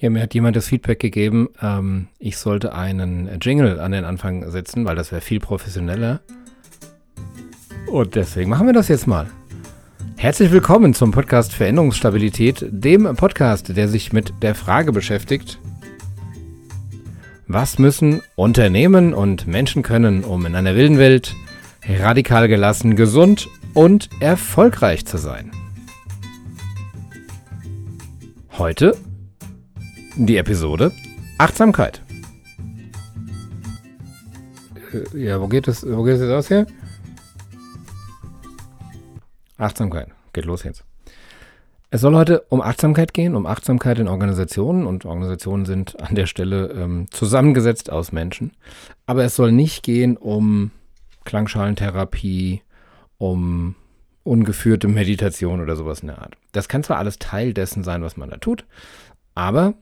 Ja, mir hat jemand das Feedback gegeben, ähm, ich sollte einen Jingle an den Anfang setzen, weil das wäre viel professioneller. Und deswegen machen wir das jetzt mal. Herzlich willkommen zum Podcast Veränderungsstabilität, dem Podcast, der sich mit der Frage beschäftigt, was müssen Unternehmen und Menschen können, um in einer wilden Welt radikal gelassen, gesund und erfolgreich zu sein. Heute die Episode Achtsamkeit. Äh, ja, wo geht es, wo geht es jetzt aus hier? Achtsamkeit. Geht los jetzt. Es soll heute um Achtsamkeit gehen, um Achtsamkeit in Organisationen und Organisationen sind an der Stelle ähm, zusammengesetzt aus Menschen. Aber es soll nicht gehen um Klangschalentherapie, um ungeführte Meditation oder sowas in der Art. Das kann zwar alles Teil dessen sein, was man da tut, aber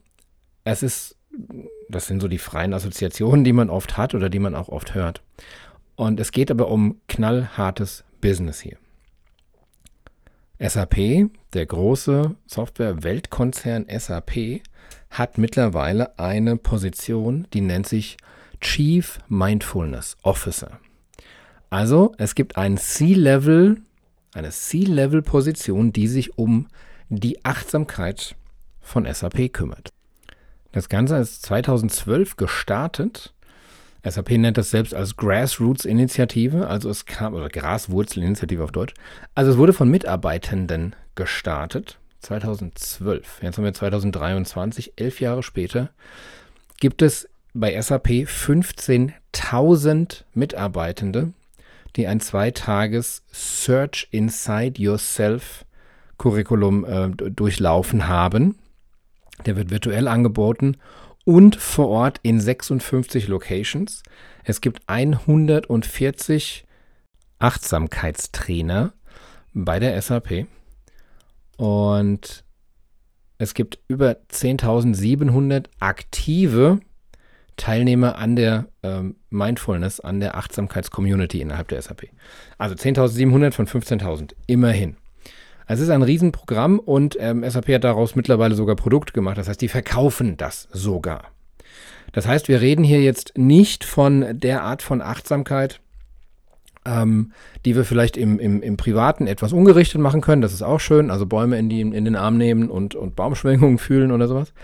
es ist, das sind so die freien Assoziationen, die man oft hat oder die man auch oft hört. Und es geht aber um knallhartes Business hier. SAP, der große Software-Weltkonzern SAP, hat mittlerweile eine Position, die nennt sich Chief Mindfulness Officer. Also es gibt ein C-Level, eine C-Level-Position, die sich um die Achtsamkeit von SAP kümmert. Das Ganze ist 2012 gestartet. SAP nennt das selbst als Grassroots-Initiative, also es kam, oder Graswurzel-Initiative auf Deutsch. Also es wurde von Mitarbeitenden gestartet, 2012. Jetzt haben wir 2023, elf Jahre später, gibt es bei SAP 15.000 Mitarbeitende, die ein zweitages Search Inside Yourself Curriculum äh, durchlaufen haben. Der wird virtuell angeboten und vor Ort in 56 Locations. Es gibt 140 Achtsamkeitstrainer bei der SAP und es gibt über 10.700 aktive Teilnehmer an der ähm, Mindfulness, an der Achtsamkeits-Community innerhalb der SAP. Also 10.700 von 15.000, immerhin. Es ist ein Riesenprogramm und ähm, SAP hat daraus mittlerweile sogar Produkte gemacht. Das heißt, die verkaufen das sogar. Das heißt, wir reden hier jetzt nicht von der Art von Achtsamkeit, ähm, die wir vielleicht im, im, im Privaten etwas ungerichtet machen können. Das ist auch schön. Also Bäume in, die, in den Arm nehmen und, und Baumschwenkungen fühlen oder sowas.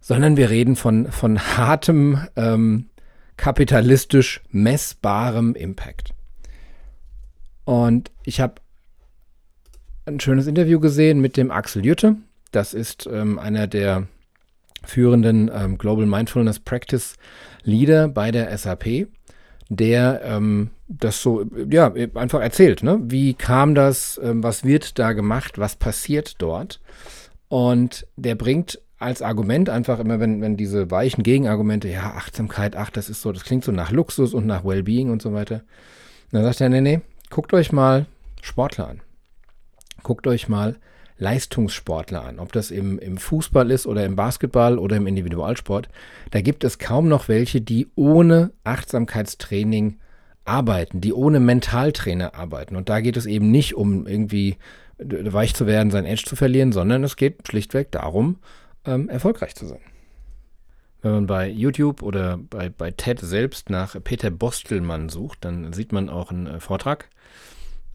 Sondern wir reden von, von hartem, ähm, kapitalistisch messbarem Impact. Und ich habe ein schönes Interview gesehen mit dem Axel Jütte. Das ist ähm, einer der führenden ähm, Global Mindfulness Practice Leader bei der SAP, der ähm, das so ja einfach erzählt. Ne? Wie kam das? Ähm, was wird da gemacht? Was passiert dort? Und der bringt als Argument einfach immer, wenn, wenn diese weichen Gegenargumente, ja, Achtsamkeit, ach, das ist so, das klingt so nach Luxus und nach Wellbeing und so weiter. dann sagt er, nee, nee, guckt euch mal Sportler an. Guckt euch mal Leistungssportler an, ob das im, im Fußball ist oder im Basketball oder im Individualsport. Da gibt es kaum noch welche, die ohne Achtsamkeitstraining arbeiten, die ohne Mentaltrainer arbeiten. Und da geht es eben nicht um irgendwie weich zu werden, sein Edge zu verlieren, sondern es geht schlichtweg darum, ähm, erfolgreich zu sein. Wenn man bei YouTube oder bei, bei TED selbst nach Peter Bostelmann sucht, dann sieht man auch einen äh, Vortrag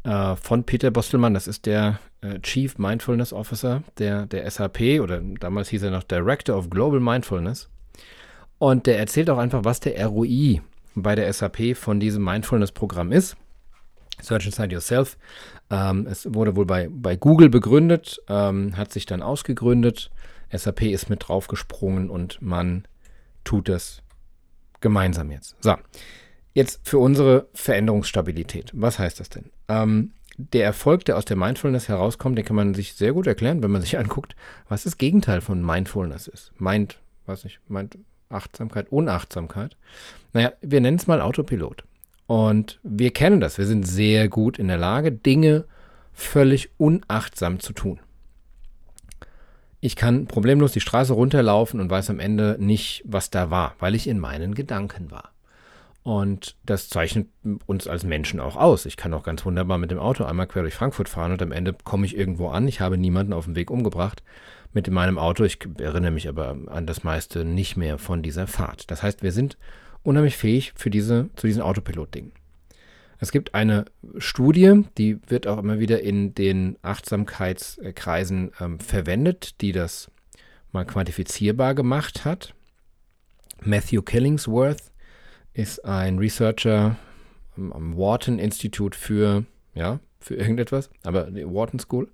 äh, von Peter Bostelmann. Das ist der äh, Chief Mindfulness Officer der, der SAP oder damals hieß er noch Director of Global Mindfulness. Und der erzählt auch einfach, was der ROI bei der SAP von diesem Mindfulness-Programm ist. Search Inside Yourself. Ähm, es wurde wohl bei, bei Google begründet, ähm, hat sich dann ausgegründet. SAP ist mit draufgesprungen und man tut das gemeinsam jetzt. So, Jetzt für unsere Veränderungsstabilität. Was heißt das denn? Ähm, der Erfolg, der aus der Mindfulness herauskommt, den kann man sich sehr gut erklären, wenn man sich anguckt, was das Gegenteil von Mindfulness ist. Mind, weiß nicht, Mind, Achtsamkeit, Unachtsamkeit. Naja, wir nennen es mal Autopilot. Und wir kennen das. Wir sind sehr gut in der Lage, Dinge völlig unachtsam zu tun. Ich kann problemlos die Straße runterlaufen und weiß am Ende nicht, was da war, weil ich in meinen Gedanken war. Und das zeichnet uns als Menschen auch aus. Ich kann auch ganz wunderbar mit dem Auto einmal quer durch Frankfurt fahren und am Ende komme ich irgendwo an. Ich habe niemanden auf dem Weg umgebracht mit meinem Auto. Ich erinnere mich aber an das meiste nicht mehr von dieser Fahrt. Das heißt, wir sind unheimlich fähig für diese, zu diesen Autopilot-Dingen. Es gibt eine Studie, die wird auch immer wieder in den Achtsamkeitskreisen ähm, verwendet, die das mal quantifizierbar gemacht hat. Matthew Killingsworth ist ein Researcher am Wharton Institute für, ja, für irgendetwas, aber die Wharton School.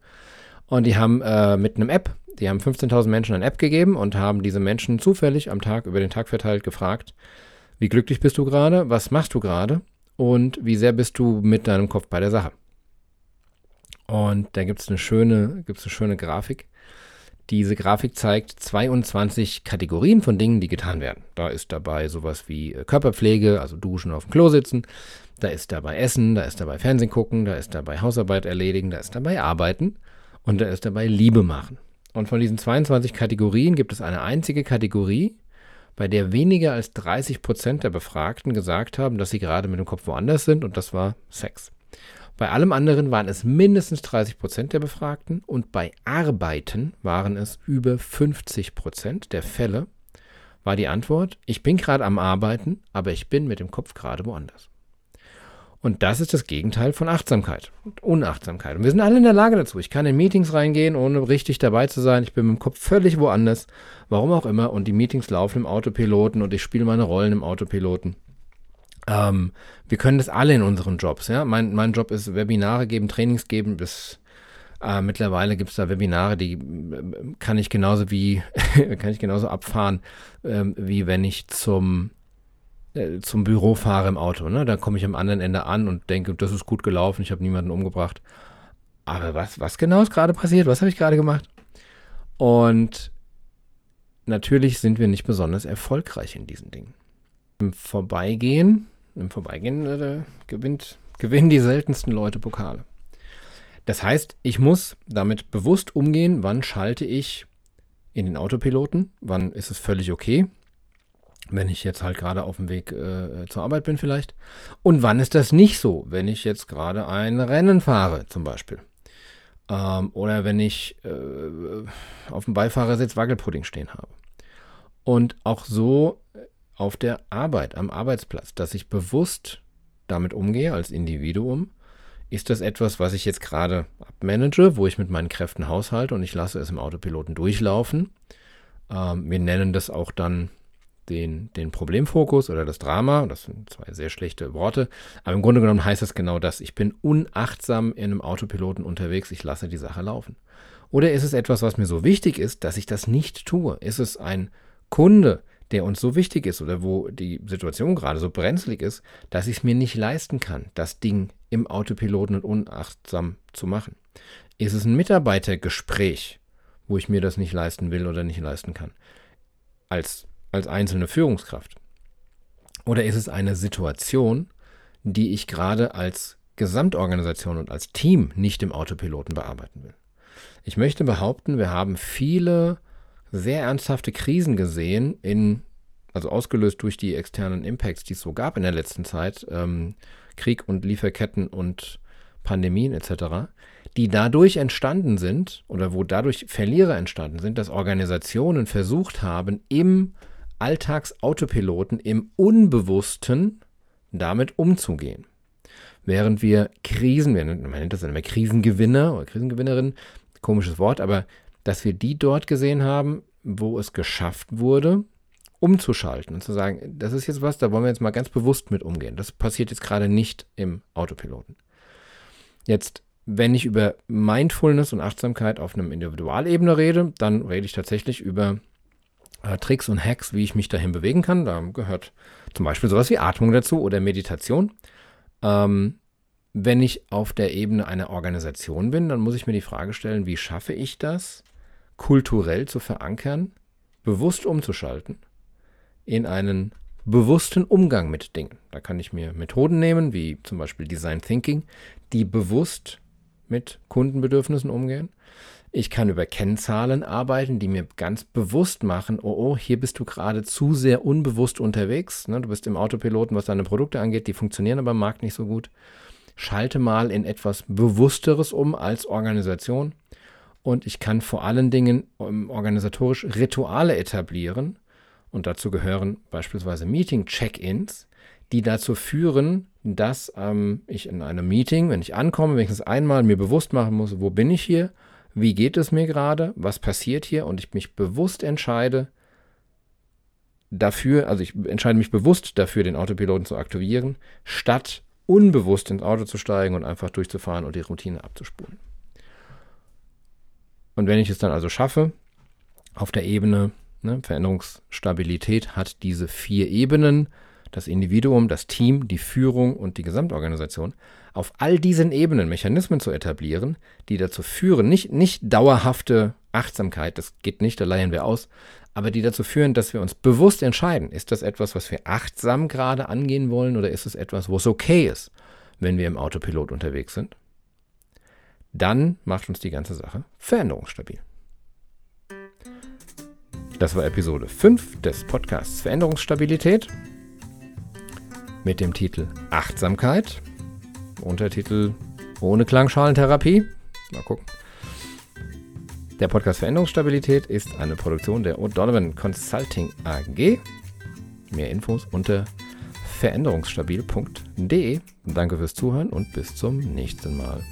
Und die haben äh, mit einem App, die haben 15.000 Menschen eine App gegeben und haben diese Menschen zufällig am Tag, über den Tag verteilt gefragt, wie glücklich bist du gerade, was machst du gerade und wie sehr bist du mit deinem Kopf bei der Sache. Und da gibt es eine schöne, gibt's eine schöne Grafik. Diese Grafik zeigt 22 Kategorien von Dingen, die getan werden. Da ist dabei sowas wie äh, Körperpflege, also Duschen auf dem Klo sitzen. Da ist dabei Essen, da ist dabei Fernsehen gucken, da ist dabei Hausarbeit erledigen, da ist dabei Arbeiten und da ist dabei Liebe machen. Und von diesen 22 Kategorien gibt es eine einzige Kategorie, bei der weniger als 30 Prozent der Befragten gesagt haben, dass sie gerade mit dem Kopf woanders sind und das war Sex. Bei allem anderen waren es mindestens 30 Prozent der Befragten und bei Arbeiten waren es über 50 Prozent der Fälle, war die Antwort, ich bin gerade am Arbeiten, aber ich bin mit dem Kopf gerade woanders. Und das ist das Gegenteil von Achtsamkeit und Unachtsamkeit. Und wir sind alle in der Lage dazu. Ich kann in Meetings reingehen, ohne richtig dabei zu sein. Ich bin mit dem Kopf völlig woanders, warum auch immer. Und die Meetings laufen im Autopiloten und ich spiele meine Rollen im Autopiloten. Ähm, wir können das alle in unseren Jobs. Ja? Mein, mein Job ist Webinare geben, Trainings geben. Bis äh, mittlerweile gibt es da Webinare, die äh, kann ich genauso wie kann ich genauso abfahren, äh, wie wenn ich zum äh, zum Büro fahre im Auto. Ne? Da komme ich am anderen Ende an und denke, das ist gut gelaufen, ich habe niemanden umgebracht. Aber was, was genau ist gerade passiert? Was habe ich gerade gemacht? Und natürlich sind wir nicht besonders erfolgreich in diesen Dingen. Im Vorbeigehen im Vorbeigehen äh, gewinnt, gewinnen die seltensten Leute Pokale. Das heißt, ich muss damit bewusst umgehen, wann schalte ich in den Autopiloten, wann ist es völlig okay, wenn ich jetzt halt gerade auf dem Weg äh, zur Arbeit bin vielleicht. Und wann ist das nicht so, wenn ich jetzt gerade ein Rennen fahre zum Beispiel. Ähm, oder wenn ich äh, auf dem Beifahrersitz Wackelpudding stehen habe. Und auch so auf der Arbeit, am Arbeitsplatz, dass ich bewusst damit umgehe als Individuum. Ist das etwas, was ich jetzt gerade abmanage, wo ich mit meinen Kräften haushalte und ich lasse es im Autopiloten durchlaufen? Ähm, wir nennen das auch dann den, den Problemfokus oder das Drama. Das sind zwei sehr schlechte Worte. Aber im Grunde genommen heißt das genau das. Ich bin unachtsam in einem Autopiloten unterwegs. Ich lasse die Sache laufen. Oder ist es etwas, was mir so wichtig ist, dass ich das nicht tue? Ist es ein Kunde, der uns so wichtig ist oder wo die Situation gerade so brenzlig ist, dass ich es mir nicht leisten kann, das Ding im Autopiloten und unachtsam zu machen? Ist es ein Mitarbeitergespräch, wo ich mir das nicht leisten will oder nicht leisten kann? Als, als einzelne Führungskraft? Oder ist es eine Situation, die ich gerade als Gesamtorganisation und als Team nicht im Autopiloten bearbeiten will? Ich möchte behaupten, wir haben viele sehr ernsthafte Krisen gesehen, in, also ausgelöst durch die externen Impacts, die es so gab in der letzten Zeit, ähm, Krieg und Lieferketten und Pandemien etc., die dadurch entstanden sind oder wo dadurch Verlierer entstanden sind, dass Organisationen versucht haben, im Alltagsautopiloten, im Unbewussten damit umzugehen. Während wir Krisen, man nennt das immer Krisengewinner oder Krisengewinnerin, komisches Wort, aber dass wir die dort gesehen haben, wo es geschafft wurde, umzuschalten und zu sagen, das ist jetzt was, da wollen wir jetzt mal ganz bewusst mit umgehen. Das passiert jetzt gerade nicht im Autopiloten. Jetzt, wenn ich über Mindfulness und Achtsamkeit auf einem Individualebene rede, dann rede ich tatsächlich über äh, Tricks und Hacks, wie ich mich dahin bewegen kann. Da gehört zum Beispiel sowas wie Atmung dazu oder Meditation. Ähm, wenn ich auf der Ebene einer Organisation bin, dann muss ich mir die Frage stellen, wie schaffe ich das, kulturell zu verankern, bewusst umzuschalten in einen bewussten Umgang mit Dingen. Da kann ich mir Methoden nehmen, wie zum Beispiel Design Thinking, die bewusst mit Kundenbedürfnissen umgehen. Ich kann über Kennzahlen arbeiten, die mir ganz bewusst machen, oh, oh, hier bist du gerade zu sehr unbewusst unterwegs. Ne? Du bist im Autopiloten, was deine Produkte angeht, die funktionieren aber am Markt nicht so gut. Schalte mal in etwas Bewussteres um als Organisation. Und ich kann vor allen Dingen um, organisatorisch Rituale etablieren. Und dazu gehören beispielsweise Meeting-Check-ins, die dazu führen, dass ähm, ich in einem Meeting, wenn ich ankomme, wenigstens einmal mir bewusst machen muss, wo bin ich hier wie geht es mir gerade, was passiert hier und ich mich bewusst entscheide dafür, also ich entscheide mich bewusst dafür, den Autopiloten zu aktivieren, statt unbewusst ins Auto zu steigen und einfach durchzufahren und die Routine abzuspulen. Und wenn ich es dann also schaffe, auf der Ebene, ne, Veränderungsstabilität hat diese vier Ebenen, das Individuum, das Team, die Führung und die Gesamtorganisation, auf all diesen Ebenen Mechanismen zu etablieren, die dazu führen, nicht, nicht dauerhafte Achtsamkeit, das geht nicht, da leihen wir aus, aber die dazu führen, dass wir uns bewusst entscheiden, ist das etwas, was wir achtsam gerade angehen wollen oder ist es etwas, wo es okay ist, wenn wir im Autopilot unterwegs sind, dann macht uns die ganze Sache veränderungsstabil. Das war Episode 5 des Podcasts Veränderungsstabilität mit dem Titel Achtsamkeit. Untertitel Ohne Klangschalentherapie. Mal gucken. Der Podcast Veränderungsstabilität ist eine Produktion der O'Donovan Consulting AG. Mehr Infos unter veränderungsstabil.de. Danke fürs Zuhören und bis zum nächsten Mal.